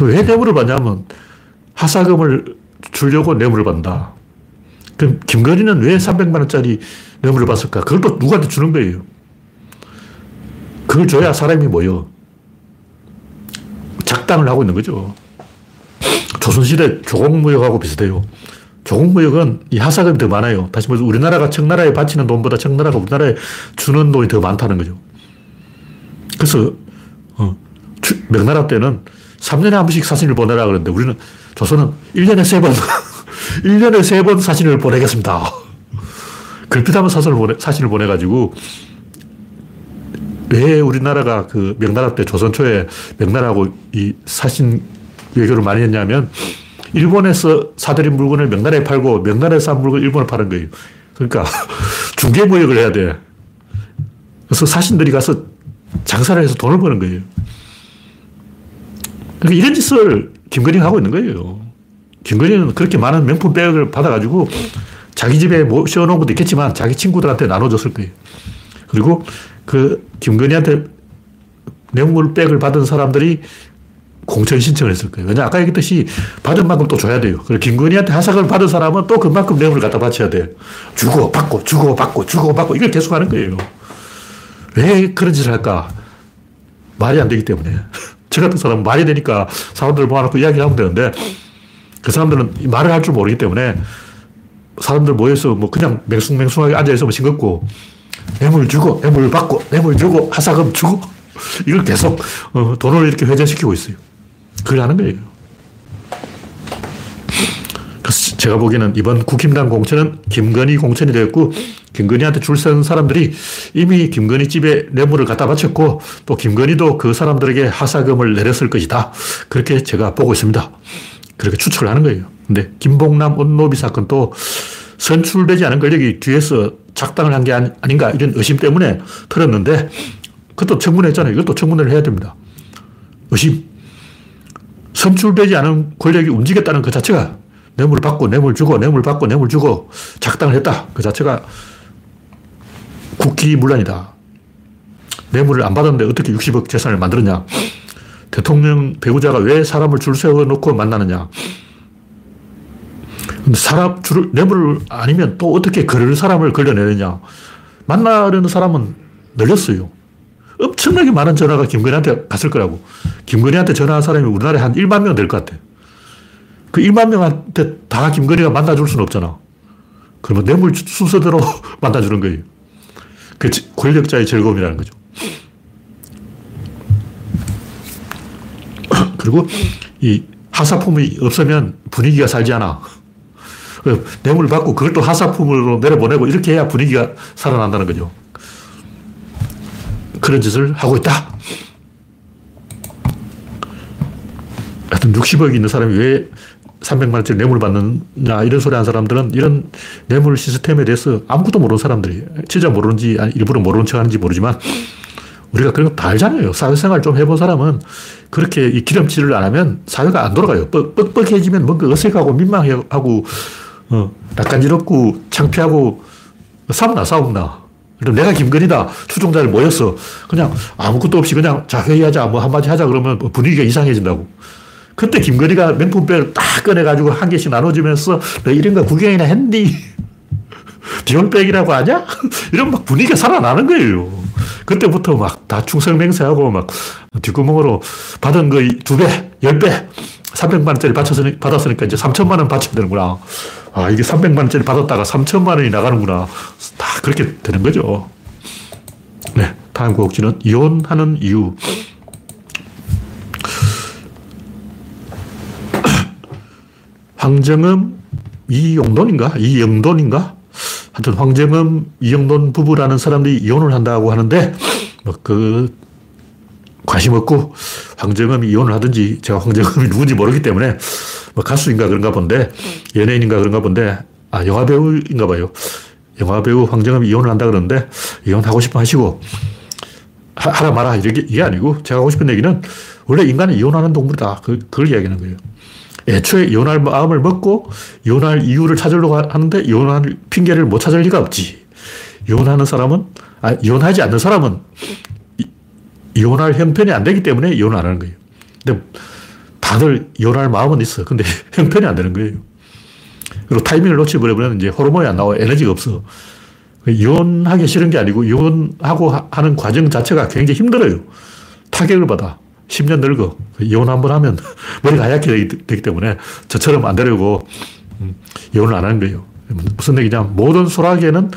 왜 뇌물을 받냐면 하사금을 주려고 뇌물을 받는다. 그럼 김건희는 왜 300만 원짜리 뇌물을 받을까? 그걸 또 누구한테 주는 거예요. 그걸 줘야 사람이 모여. 작당을 하고 있는 거죠. 조선시대 조공무역하고 비슷해요. 조공무역은 이 하사금이 더 많아요. 다시 말해서 우리나라가 청나라에 바치는 돈보다 청나라가 우리나라에 주는 돈이 더 많다는 거죠. 그래서, 어, 명나라 때는 3년에 한 번씩 사신을 보내라 그러는데 우리는 조선은 1년에 3번 1년에 세번 사진을 보내겠습니다. 글피하면 사진을 보내, 사진을 보내가지고, 왜 우리나라가 그 명나라 때 조선 초에 명나라하고 이 사신 외교를 많이 했냐면, 일본에서 사들인 물건을 명나라에 팔고 명나라에서 산 물건을 일본에 파는 거예요. 그러니까 중개 무역을 해야 돼. 그래서 사신들이 가서 장사를 해서 돈을 버는 거예요. 그러니까 이런 짓을 김건희가 하고 있는 거예요. 김건희는 그렇게 많은 명품 백을 받아가지고 자기 집에 모셔놓은 뭐 것도 있겠지만 자기 친구들한테 나눠줬을 거예요. 그리고 그 김건희한테 뇌물 백을 받은 사람들이 공천 신청을 했을 거예요. 왜냐, 아까 얘기했듯이 받은 만큼 또 줘야 돼요. 그리고 김건희한테 하사금을 받은 사람은 또 그만큼 뇌물을 갖다 바쳐야 돼요. 주고 받고 주고 받고 주고 받고 이걸 계속 하는 거예요. 왜 그런 짓을 할까? 말이 안 되기 때문에. 저 같은 사람은 말이 되니까 사람들 모아놓고 이야기를 하면 되는데 그 사람들은 말을 할 줄 모르기 때문에 사람들 모여서 뭐 그냥 맹숭맹숭하게 앉아있으면 싱겁고 뇌물 주고 뇌물 받고 뇌물 주고 하사금 주고 이걸 계속 어, 돈을 이렇게 회전시키고 있어요. 그걸 하는 거예요. 그래서 제가 보기에는 이번 국힘당 공천은 김건희 공천이 되었고 김건희한테 줄 선 사람들이 이미 김건희 집에 뇌물을 갖다 바쳤고 또 김건희도 그 사람들에게 하사금을 내렸을 것이다. 그렇게 제가 보고 있습니다. 그렇게 추측을 하는 거예요. 근데 김봉남 온노비 사건도 선출되지 않은 권력이 뒤에서 작당을 한 게 아닌가 이런 의심 때문에 틀었는데 그것도 청문회 했잖아요. 이것도 청문회를 해야 됩니다. 의심. 선출되지 않은 권력이 움직였다는 그 자체가 뇌물 받고 뇌물 주고 뇌물 받고 뇌물 주고 작당을 했다. 그 자체가 국기문란이다. 뇌물을 안 받았는데 어떻게 60억 재산을 만들었냐. 대통령 배우자가 왜 사람을 줄 세워놓고 만나느냐. 사람, 줄, 뇌물 아니면 또 어떻게 그럴 사람을 걸려내느냐. 만나려는 사람은 늘렸어요. 엄청나게 많은 전화가 김건희한테 갔을 거라고. 김건희한테 전화한 사람이 우리나라에 한 1만 명 될 것 같아. 그 1만 명한테 다 김건희가 만나줄 수는 없잖아. 그러면 뇌물 순서대로 만나주는 거예요. 그 권력자의 즐거움이라는 거죠. 그리고 이 하사품이 없으면 분위기가 살지 않아. 뇌물을 받고 그걸 또 하사품으로 내려보내고 이렇게 해야 분위기가 살아난다는 거죠. 그런 짓을 하고 있다. 하여튼 60억이 있는 사람이 왜 300만 원짜리 뇌물을 받느냐 이런 소리 한 사람들은 이런 뇌물 시스템에 대해서 아무것도 모르는 사람들이 진짜 모르는지 일부러 모르는 척 하는지 모르지만 우리가 그런 거 다 알잖아요. 사회생활 좀 해본 사람은 그렇게 이 기름칠을 안 하면 사회가 안 돌아가요. 뻑, 뻑뻑해지면 뭔가 어색하고 민망하고, 어, 낯간지럽고 창피하고 싸움나, 싸움나. 그럼 내가 김건희다. 추종자를 모였어. 그냥 아무것도 없이 그냥 자, 회의하자. 뭐 한마디 하자. 그러면 분위기가 이상해진다고. 그때 김건희가 명품백을 딱 꺼내가지고 한 개씩 나눠주면서 너 이런 거 구경이나 했니? 디올백이라고 하냐? 이런 막 분위기가 살아나는 거예요. 그때부터 막 다 충성맹세하고 막 뒷구멍으로 받은 거 두 배, 열 배, 300만 원짜리 받았으니까 이제 3천만 원 받쳐야 되는구나. 아, 이게 300만 원짜리 받았다가 3천만 원이 나가는구나. 다 그렇게 되는 거죠. 네. 다음 곡지는 이혼하는 이유. 황정음, 이용돈인가? 이영돈인가? 하여튼 황정음, 이영돈 부부라는 사람들이 이혼을 한다고 하는데, 뭐, 그, 관심 없고, 황정음이 이혼을 하든지, 제가 황정음이 누군지 모르기 때문에, 뭐, 가수인가 그런가 본데, 연예인인가 그런가 본데, 아, 영화배우인가 봐요. 영화배우 황정음이 이혼을 한다 그러는데, 이혼하고 싶어 하시고, 하, 라 마라, 이게, 이게 아니고, 제가 하고 싶은 얘기는, 원래 인간은 이혼하는 동물이다. 그, 그걸 이야기하는 거예요. 애초에 이혼할 마음을 먹고 이혼할 이유를 찾으려고 하는데 이혼할 핑계를 못 찾을 리가 없지. 이혼하는 사람은, 아, 이혼하지 않는 사람은 이, 혼할 형편이 안 되기 때문에 이혼을 안 하는 거예요. 근데 다들 이혼할 마음은 있어. 근데 형편이 안 되는 거예요. 그리고 타이밍을 놓쳐버리면 이제 호르몬이 안 나와. 에너지가 없어. 이혼하기 싫은 게 아니고 이혼하고 하는 과정 자체가 굉장히 힘들어요. 타격을 받아. 10년 늙어. 이혼 한 번 하면 머리가 하얗게 되기 때문에 저처럼 안 되려고 음, 이혼을 안 하는 거예요. 무슨 얘기냐. 모든 소라게는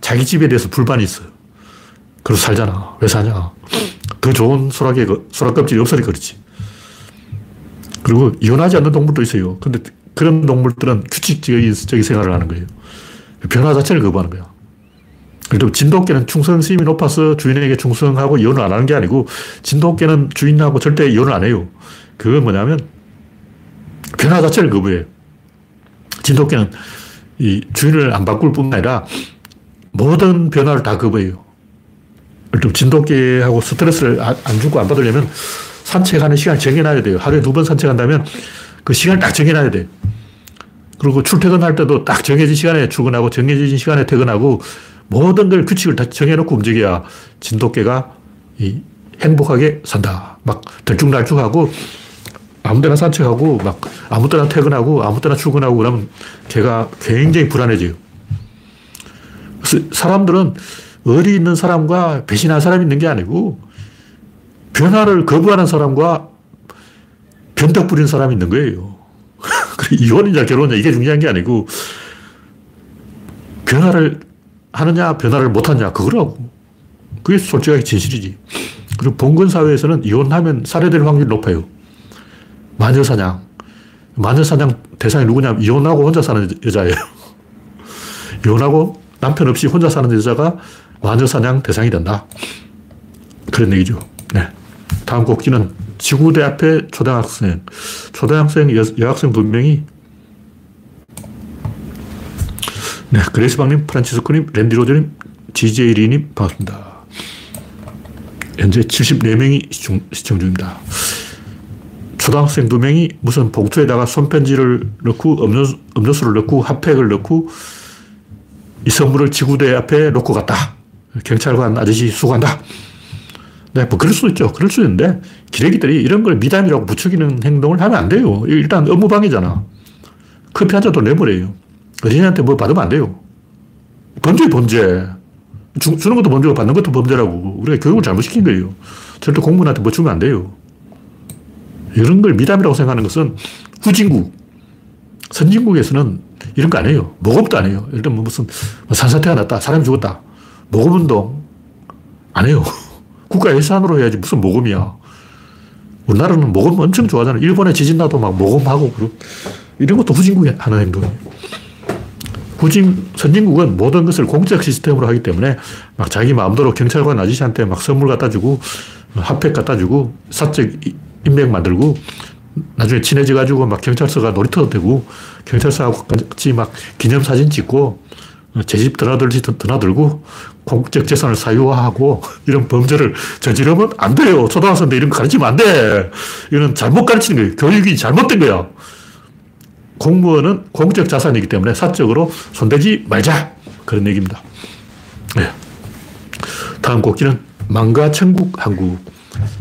자기 집에 대해서 불만이 있어. 그래서 살잖아. 왜 사냐. 더 좋은 소라게, 소라 껍질이 없으니까 그렇지. 그리고 이혼하지 않는 동물도 있어요. 근데 그런 동물들은 규칙적인 생활을 하는 거예요. 변화 자체를 거부하는 거야. 그래도 진돗개는 충성심이 높아서 주인에게 충성하고 이혼을 안 하는 게 아니고 진돗개는 주인하고 절대 이혼을 안 해요. 그건 뭐냐면 변화 자체를 거부해요. 진돗개는 이 주인을 안 바꿀 뿐 아니라 모든 변화를 다 거부해요. 좀 진돗개하고 스트레스를 안 주고 안 받으려면 산책하는 시간을 정해놔야 돼요. 하루에 두 번 산책한다면 그 시간을 딱 정해놔야 돼. 그리고 출퇴근할 때도 딱 정해진 시간에 출근하고 정해진 시간에 퇴근하고 모든 걸 규칙을 다 정해놓고 움직여야 진돗개가 이 행복하게 산다. 막 들쭉날쭉하고 아무 때나 산책하고 막 아무 때나 퇴근하고 아무 때나 출근하고 그러면 개가 굉장히 불안해져요. 그래서 사람들은 의리 있는 사람과 배신한 사람이 있는 게 아니고 변화를 거부하는 사람과 변덕 부린 사람이 있는 거예요. 이혼이냐 결혼이냐 이게 중요한 게 아니고 변화를 하느냐, 변화를 못하느냐, 그거라고. 그게 솔직하게 진실이지. 그리고 봉건 사회에서는 이혼하면 살해될 확률이 높아요. 마녀 사냥. 마녀 사냥 대상이 누구냐 이혼하고 혼자 사는 여자예요. 이혼하고 남편 없이 혼자 사는 여자가 마녀 사냥 대상이 된다. 그런 얘기죠. 네. 다음 곡지는 지구대 앞에 초등학생. 초등학생 여, 여학생 두 명이 네, 그레이스방님, 프란치스코님, 랜디 로저님, 지제이 리님, 반갑습니다. 현재 74명이 시청, 시청 중입니다. 초등학생 2명이 무슨 봉투에다가 손편지를 넣고 음료수, 음료수를 넣고 핫팩을 넣고 이 선물을 지구대 앞에 놓고 갔다. 경찰관 아저씨 수고한다. 네, 뭐 그럴 수도 있죠. 그럴 수 있는데 기레기들이 이런 걸 미담이라고 부추기는 행동을 하면 안 돼요. 일단 업무방해잖아. 커피 한잔더 내버려요. 어린이한테 뭐 받으면 안 돼요. 범죄, 범죄. 주, 는 것도 범죄고 받는 것도 범죄라고. 우리가 교육을 잘못 시킨 거예요. 절대 공무원한테 뭐 주면 안 돼요. 이런 걸 미담이라고 생각하는 것은 후진국. 선진국에서는 이런 거 안 해요. 모금도 안 해요. 예를 들면 무슨 뭐 산사태가 났다. 사람이 죽었다. 모금운동 안 해요. 국가 예산으로 해야지 무슨 모금이야. 우리나라는 모금 엄청 좋아하잖아요. 일본에 지진 나도 막 모금하고 이런 것도 후진국이 하는 행동이에요. 후진, 선진국은 모든 것을 공적 시스템으로 하기 때문에 막 자기 마음대로 경찰관 아저씨한테 막 선물 갖다 주고 핫팩 갖다 주고 사적 인맥 만들고 나중에 친해져가지고 막 경찰서가 놀이터도 되고 경찰서하고 같이 막 기념사진 찍고 제 집 드나들지 드나들고 공적 재산을 사유화하고 이런 범죄를 저지르면 안 돼요. 초등학생들 이런 거 가르치면 안 돼. 이건 잘못 가르치는 거예요. 교육이 잘못된 거야. 공무원은 공적 자산이기 때문에 사적으로 손대지 말자. 그런 얘기입니다. 네. 다음 곡기는 망가 천국 한국.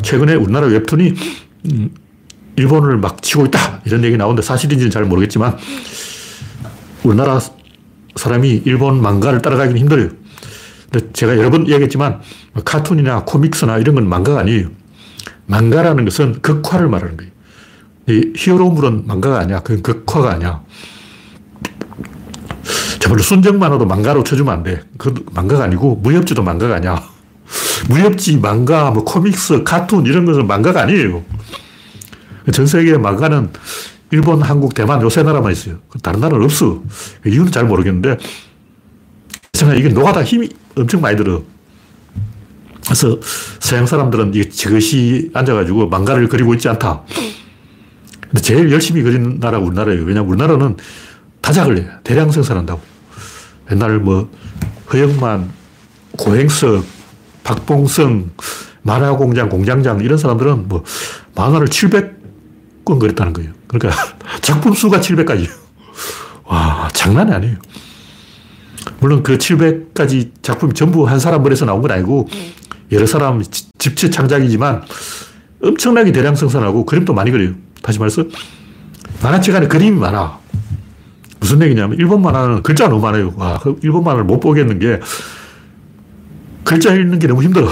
최근에 우리나라 웹툰이 음, 일본을 막 치고 있다. 이런 얘기 나오는데 사실인지는 잘 모르겠지만 우리나라 사람이 일본 망가를 따라가기는 힘들어요. 근데 제가 여러 번 얘기했지만 카툰이나 코믹스나 이런 건 망가가 아니에요. 망가라는 것은 극화를 말하는 거예요. 이 히어로물은 망가가 아니야. 그건 극화가 아니야. 제발 순정만으로 망가로 쳐주면 안 돼. 그 망가가 아니고 무협지도 망가가 아니야. 무협지, 망가, 뭐 코믹스, 카툰 이런 것은 망가가 아니에요. 전 세계 망가는 일본, 한국, 대만 요세 나라만 있어요. 다른 나라는 없어. 이유는 잘 모르겠는데 이게 노가다 힘이 엄청 많이 들어. 그래서 서양 사람들은 이게 지그시 앉아가지고 망가를 그리고 있지 않다. 근데 제일 열심히 그린 나라가 우리나라예요. 왜냐면 우리나라는 다작을 해. 대량 생산한다고. 옛날 뭐 허영만, 고행석, 박봉성, 만화공장, 공장장 이런 사람들은 뭐 만화를 700권 그렸다는 거예요. 그러니까 작품 수가 700가지예요. 와, 장난이 아니에요. 물론 그 700가지 작품이 전부 한 사람 머리에서 나온 건 아니고 여러 사람 집체 창작이지만 엄청나게 대량 생산하고 그림도 많이 그려요. 다시 말해서 만화책 안에 그림이 많아. 무슨 얘기냐면 일본 만화는 글자가 너무 많아요. 와, 그 일본 만화를 못 보겠는 게 글자 읽는 게 너무 힘들어.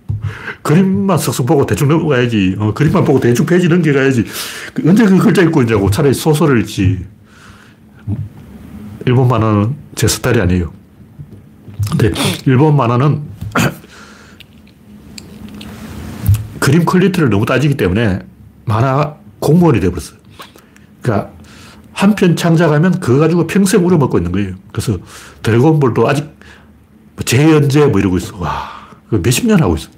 그림만 쓱쓱 보고 대충 넘어가야지. 어, 그림만 보고 대충 페이지 넘겨가야지. 그 언제 그 글자 읽고 있냐고. 차라리 소설을 읽지. 일본 만화는 제 스타일이 아니에요. 근데 일본 만화는 그림 quality를 너무 따지기 때문에 만화 공무원이 되어버렸어요. 그러니까 한편 창작하면 그거 가지고 평생 우려먹고 있는 거예요. 그래서 드래곤볼도 아직 뭐 재연재 뭐 이러고 있어. 와, 몇십 년 하고 있어.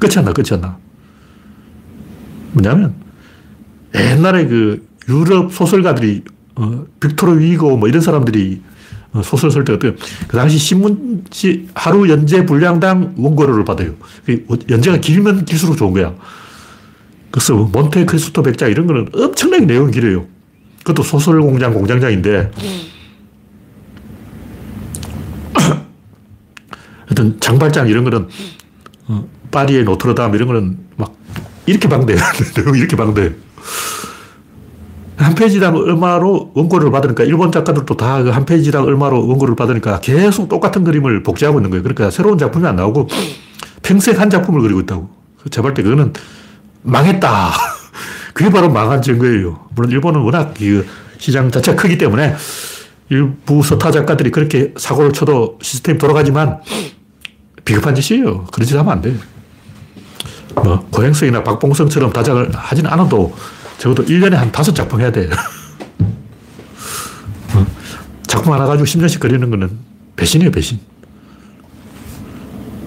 끝이 안 나, 끝이 안 나. 뭐냐면 옛날에 그 유럽 소설가들이 어, 빅토르 위고 뭐 이런 사람들이 어, 소설 쓸때 어때요? 그 당시 신문지 하루 연재 분량당 원고료를 받아요. 그 연재가 길면 길수록 좋은 거야. 그래서 몬테 크리스토 백자 이런 거는 엄청나게 내용이 길어요. 그것도 소설 공장 공장장인데 하여튼 장발장 이런 거는 어, 파리의 노트르담 이런 거는 막 이렇게 방대해. 내용이 이렇게 방대해. 한 페이지당 얼마로 원고를 받으니까 일본 작가들도 다 한 페이지당 얼마로 원고를 받으니까 계속 똑같은 그림을 복제하고 있는 거예요. 그러니까 새로운 작품이 안 나오고 평생 한 작품을 그리고 있다고. 제발 때 그거는 망했다. 그게 바로 망한 증거예요. 물론 일본은 워낙 그 시장 자체가 크기 때문에 일부 서타 작가들이 그렇게 사고를 쳐도 시스템이 돌아가지만 비겁한 짓이에요. 그런 짓 하면 안 돼요. 뭐, 고행성이나 박봉성처럼 다작을 하진 않아도 적어도 1년에 한 다섯 작품 해야 돼. 어? 작품 하나 가지고 10년씩 그리는 거는 배신이에요, 배신.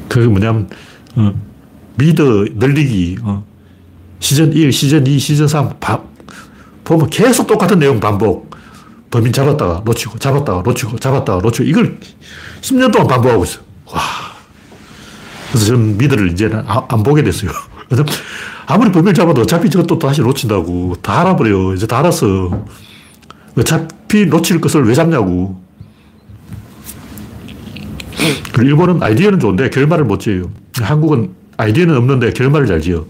그게 뭐냐면, 어, 미드 늘리기, 어, 시즌 1, 시즌 2, 시즌 3, 바, 보면 계속 똑같은 내용 반복. 범인 잡았다가 놓치고, 잡았다가 놓치고, 잡았다가 놓치고, 이걸 10년 동안 반복하고 있어. 와. 그래서 저는 미드를 이제는 안 보게 됐어요. 아무리 범인을 잡아도 어차피 저것도 다시 놓친다고. 다 알아버려요. 이제 다 알았어. 어차피 놓칠 것을 왜 잡냐고. 일본은 아이디어는 좋은데 결말을 못 지어요. 한국은 아이디어는 없는데 결말을 잘 지어.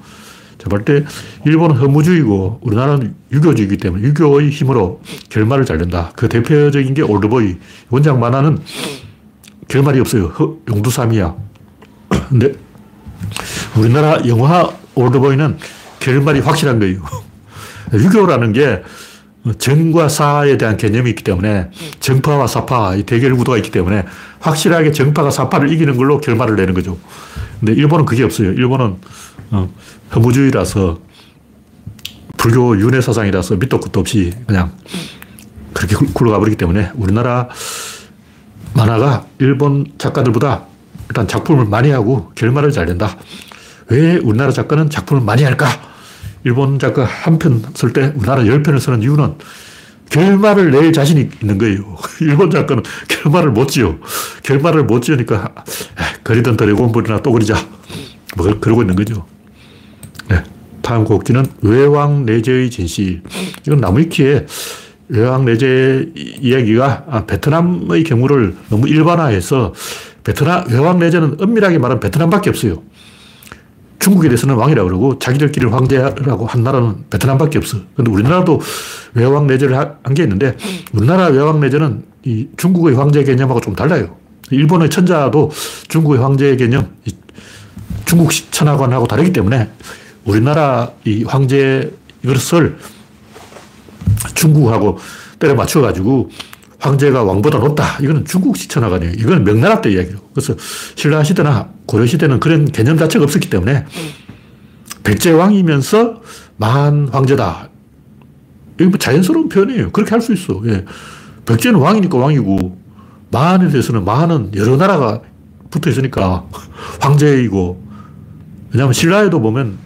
자, 볼때 일본은 허무주의고 우리나라는 유교주의이기 때문에 유교의 힘으로 결말을 잘 낸다. 그 대표적인 게 올드보이. 원작 만화는 결말이 없어요. 허, 용두삼이야. 근데 우리나라 영화 올드보이는 결말이 확실한 거예요. 유교라는 게 정과 사에 대한 개념이 있기 때문에 정파와 사파, 이 대결 구도가 있기 때문에 확실하게 정파가 사파를 이기는 걸로 결말을 내는 거죠. 근데 일본은 그게 없어요. 일본은 어, 허무주의라서 불교 윤회 사상이라서 밑도 끝도 없이 그냥 그렇게 굴러가 버리기 때문에 우리나라 만화가 일본 작가들보다 일단 작품을 많이 하고 결말을 잘 낸다. 왜 우리나라 작가는 작품을 많이 할까? 일본 작가 한 편 쓸 때 우리나라 열 편을 쓰는 이유는 결말을 낼 자신이 있는 거예요. 일본 작가는 결말을 못 지어. 결말을 못 지으니까 그리던 드래곤볼이나 또 그리자. 뭐 그러고 있는 거죠. 네. 다음 곡지는 외왕 내제의 진실. 이건 나무위키에 외왕 내제 이야기가 아, 베트남의 경우를 너무 일반화해서 베트남, 외왕 내제는 엄밀하게 말하면 베트남밖에 없어요. 중국에 대해서는 왕이라고 그러고 자기들끼리 황제라고 한 나라는 베트남밖에 없어. 근데 우리나라도 외왕 내제를 한 게 있는데 우리나라 외왕 내제는 이 중국의 황제 개념하고 좀 달라요. 일본의 천자도 중국의 황제 개념, 중국 천하관하고 다르기 때문에 우리나라 이 황제 이것을 중국하고 때려 맞춰가지고 황제가 왕보다 높다. 이거는 중국식 천하관이에요. 이거는 명나라 때 이야기로. 그래서 신라 시대나 고려 시대는 그런 개념 자체가 없었기 때문에 백제 왕이면서 만 황제다. 이거 뭐 자연스러운 표현이에요. 그렇게 할 수 있어. 예. 백제는 왕이니까 왕이고 만에 대해서는 만은 여러 나라가 붙어 있으니까 황제이고 왜냐하면 신라에도 보면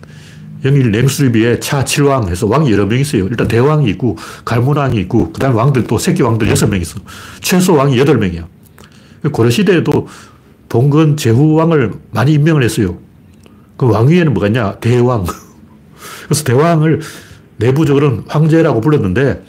영일 냉수리비에 차 7왕 해서 왕이 여러 명 있어요. 일단 대왕이 있고, 갈문왕이 있고, 그 다음 왕들 또 새끼 왕들 6명 있어. 최소 왕이 8명이야. 고려 시대에도 봉건 제후 왕을 많이 임명을 했어요. 그 왕위에는 뭐가 있냐? 대왕. 그래서 대왕을 내부적으로는 황제라고 불렀는데,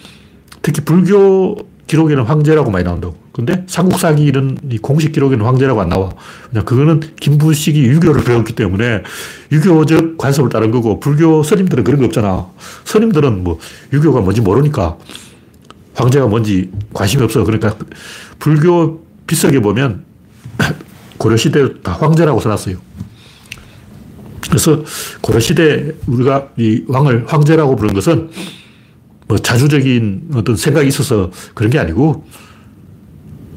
특히 불교 기록에는 황제라고 많이 나온다고. 근데 삼국사기 이런 공식 기록에는 황제라고 안 나와. 그냥 그거는 김부식이 유교를 배웠기 때문에 유교적 관습을 따른 거고 불교 스님들은 그런 거 없잖아. 스님들은 뭐 유교가 뭔지 모르니까 황제가 뭔지 관심이 없어. 그러니까 불교 비석에 보면 고려시대 다 황제라고 써놨어요. 그래서 고려시대 우리가 이 왕을 황제라고 부른 것은 뭐 자주적인 어떤 생각이 있어서 그런 게 아니고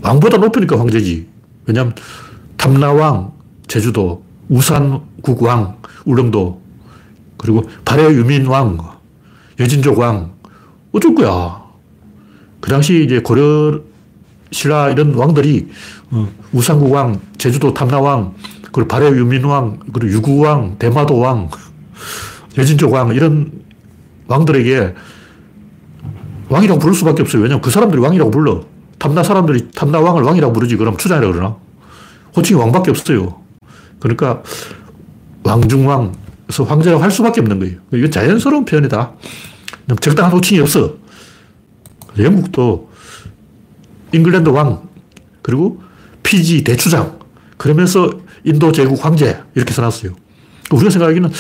왕보다 높으니까 황제지. 왜냐하면 탐나왕, 제주도, 우산국왕, 울릉도, 그리고 발해 유민왕, 여진족 왕, 어쩔 거야. 그 당시 이제 고려 신라 이런 왕들이 어, 우산국왕, 제주도 탐나왕, 그리고 발해 유민왕, 그리고 유구왕, 대마도왕, 여진족 왕 이런 왕들에게 왕이라고 부를 수밖에 없어요. 왜냐하면 그 사람들이 왕이라고 불러. 탐나 사람들이 탐나 왕을 왕이라고 부르지 그럼 추장이라고 그러나? 호칭이 왕밖에 없어요. 그러니까 왕중왕, 그래서 황제라고 할 수밖에 없는 거예요. 이건 자연스러운 표현이다. 적당한 호칭이 없어. 영국도 잉글랜드 왕, 그리고 피지 대추장, 그러면서 인도 제국 황제, 이렇게 써놨어요. 우리가 생각하기는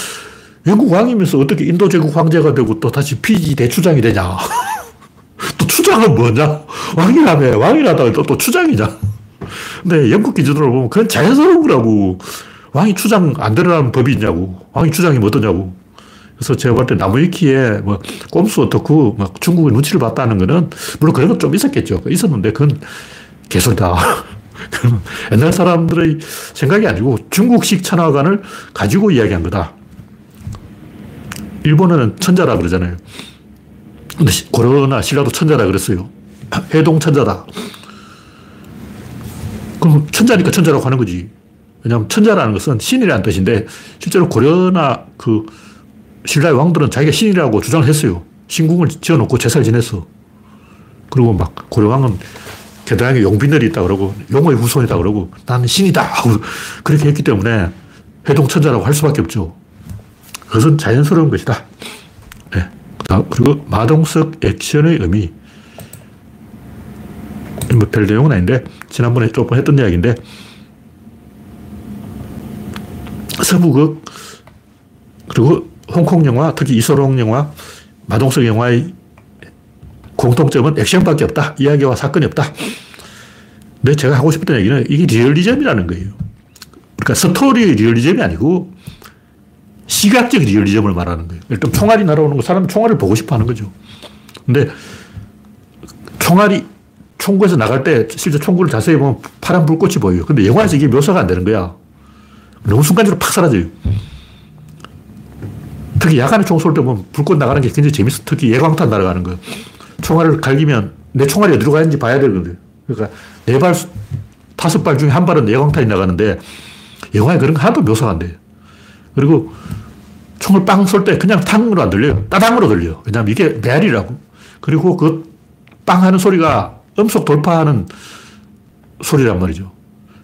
영국 왕이면서 어떻게 인도 제국 황제가 되고 또 다시 피지 대추장이 되냐. 또 추장은 뭐냐? 왕이라며. 왕이라다가 또, 또 추장이냐? 근데 영국 기준으로 보면 그건 자연스러운 거라고. 왕이 추장 안 되라는 법이 있냐고. 왕이 추장이면 어떠냐고. 그래서 제가 볼 때 나무위키에 뭐 꼼수 어떻고 막 중국의 눈치를 봤다는 거는 물론 그런 건좀 있었겠죠. 있었는데 그건 개소리다. 옛날 사람들의 생각이 아니고 중국식 천하관을 가지고 이야기한 거다. 일본어는 천자라 그러잖아요. 근데 고려나 신라도 천자라 그랬어요. 해동 천자다. 그럼 천자니까 천자라고 하는 거지. 왜냐하면 천자라는 것은 신이라는 뜻인데 실제로 고려나 그 신라의 왕들은 자기가 신이라고 주장을 했어요. 신궁을 지어놓고 제사를 지냈어. 그리고 막 고려왕은 게다가 용빈들이 있다 그러고 용의 후손이다 그러고 나는 신이다 하고 그렇게 했기 때문에 해동천자라고 할 수밖에 없죠. 그것은 자연스러운 것이다. 네. 그리고 마동석 액션의 의미. 뭐별 내용은 아닌데, 지난번에 조금 했던 이야기인데, 서부극, 그리고 홍콩 영화, 특히 이소룡 영화, 마동석 영화의 공통점은 액션밖에 없다. 이야기와 사건이 없다. 근데 제가 하고 싶었던 얘기는 이게 리얼리즘이라는 거예요. 그러니까 스토리의 리얼리즘이 아니고 시각적 리얼리즘을 말하는 거예요. 일단 총알이 날아오는 거 사람은 총알을 보고 싶어 하는 거죠. 근데 총알이 총구에서 나갈 때 실제 총구를 자세히 보면 파란 불꽃이 보여요. 근데 영화에서 이게 묘사가 안 되는 거야. 너무 순간적으로 팍 사라져요. 특히 야간에 총 쏠 때 보면 불꽃 나가는 게 굉장히 재밌어. 특히 예광탄 날아가는 거. 총알을 갈기면 내 총알이 어디로 가는지 봐야 되거든. 그러니까 네 발, 다섯 발 중에 한 발은 예광탄이 나가는데 영화에 그런 거 하나도 묘사가 안 돼요. 그리고 총을 빵 쏠 때 그냥 탕으로 안 들려요. 따당으로 들려요. 왜냐하면 이게 메아리라고. 그리고 그 빵 하는 소리가 음속 돌파하는 소리란 말이죠.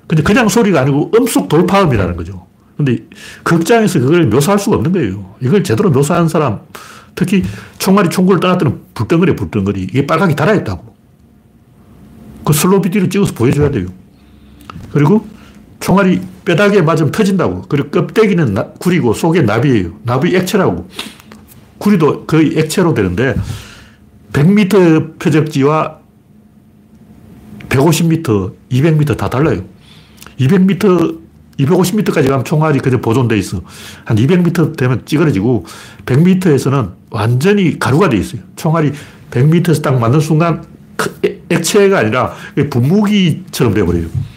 근데 그냥 소리가 아니고 음속 돌파음이라는 거죠. 근데 극장에서 그걸 묘사할 수가 없는 거예요. 이걸 제대로 묘사한 사람, 특히 총알이 총구를 떠날 때는 불덩어리 불덩어리. 이게 빨갛게 달아있다고. 그 슬로우 비디오를 찍어서 보여줘야 돼요. 그리고 총알이 뼈다귀에 맞으면 터진다고. 그리고 껍데기는 나, 구리고 속에 나비예요. 나비 액체라고. 구리도 거의 액체로 되는데 100m 표적지와 150m, 200m 다 달라요. 200m, 250m까지 가면 총알이 그저 보존돼 있어. 한 200m 되면 찌그러지고 100m에서는 완전히 가루가 돼 있어요. 총알이 100m에서 딱 맞는 순간 액체가 아니라 분무기처럼 돼버려요.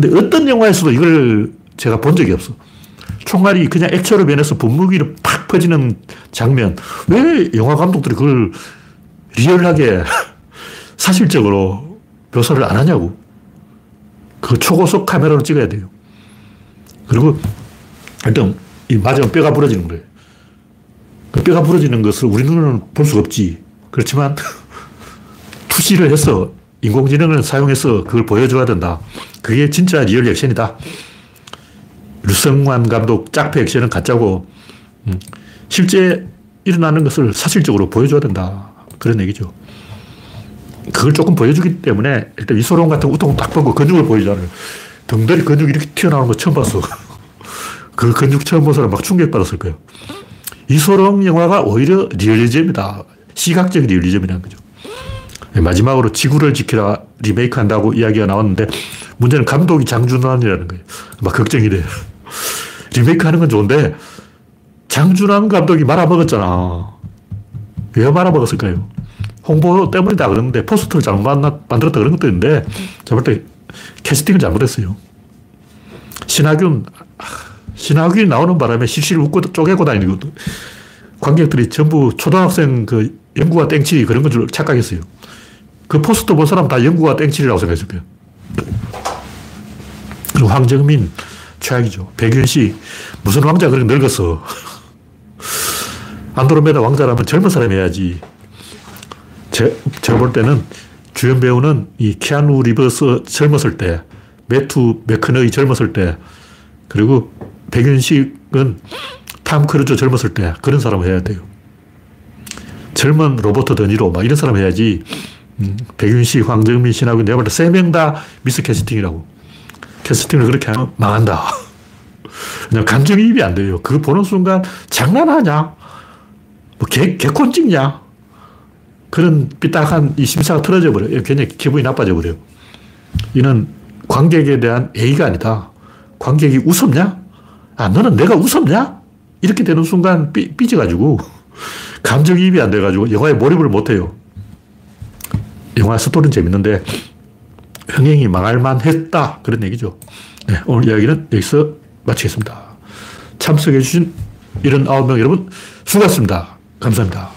근데 어떤 영화에서도 이걸 제가 본 적이 없어. 총알이 그냥 액체로 변해서 분무기로 팍 퍼지는 장면. 왜 영화 감독들이 그걸 리얼하게 사실적으로 묘사를 안 하냐고. 그 초고속 카메라로 찍어야 돼요. 그리고 일단 이 맞으면 뼈가 부러지는 거예요. 그 뼈가 부러지는 것을 우리 눈으로는 볼 수가 없지. 그렇지만 투시를 해서 인공지능을 사용해서 그걸 보여줘야 된다. 그게 진짜 real 액션이다. 류승완 감독 짝패 액션은 가짜고, 음, 실제 일어나는 것을 사실적으로 보여줘야 된다. 그런 얘기죠. 그걸 조금 보여주기 때문에 일단 이소룡 같은 웃통 딱 보고 근육을 보이잖아요. 등다리 근육이 이렇게 튀어나오는 거 처음 봤어. 그 근육 처음 본 사람 막 충격받았을 거예요. 이소룡 영화가 오히려 리얼리즘이다. 시각적 리얼리즘이라는 거죠. 네, 마지막으로 지구를 지켜라 리메이크 한다고 이야기가 나왔는데 문제는 감독이 장준환이라는 거예요. 막 걱정이 돼요. 리메이크 하는 건 좋은데 장준환 감독이 말아먹었잖아. 왜 말아먹었을까요? 홍보 때문이다 그러는데 포스터를 잘못 만들었다 그런 것도 있는데 제가 볼때 캐스팅을 잘못했어요. 신하균, 신하균이 나오는 바람에 실실 웃고 쪼개고 다니고 관객들이 전부 초등학생 그 영구와 땡칠이 그런 건 줄 착각했어요. 그 포스터 본 사람 다 영구와 땡칠이라고 생각했을 거예요. 그리고 황정민, 최악이죠. 백윤식, 무슨 왕자 그렇게 늙었어. 안드로메다 왕자라면 젊은 사람이 해야지. 제, 제가 볼 때는 주연 배우는 이 키아누 리브스 젊었을 때, 매튜 맥커너히 젊었을 때, 그리고 백윤식은 탐 크루즈 젊었을 때 그런 사람을 해야 돼요. 젊은 로버트 드니로 막 이런 사람 해야지 음, 백윤식, 황정민, 신하균 내가 볼때 세 명 다 미스 캐스팅이라고. 캐스팅을 그렇게 하면 망한다. 그냥 감정이입이 안 돼요. 그거 보는 순간 장난하냐? 뭐 개, 개콘 찍냐? 그런 삐딱한 이 심사가 틀어져 버려요. 굉장히 기분이 나빠져 버려요. 이는 관객에 대한 예의가 아니다. 관객이 웃었냐? 아, 너는 내가 웃었냐? 이렇게 되는 순간 삐, 삐져가지고 감정이입이 안 돼가지고 영화에 몰입을 못해요. 영화 스토리는 재밌는데 흥행이 망할만 했다. 그런 얘기죠. 네, 오늘 이야기는 여기서 마치겠습니다. 참석해주신 79명 여러분 수고하셨습니다. 감사합니다.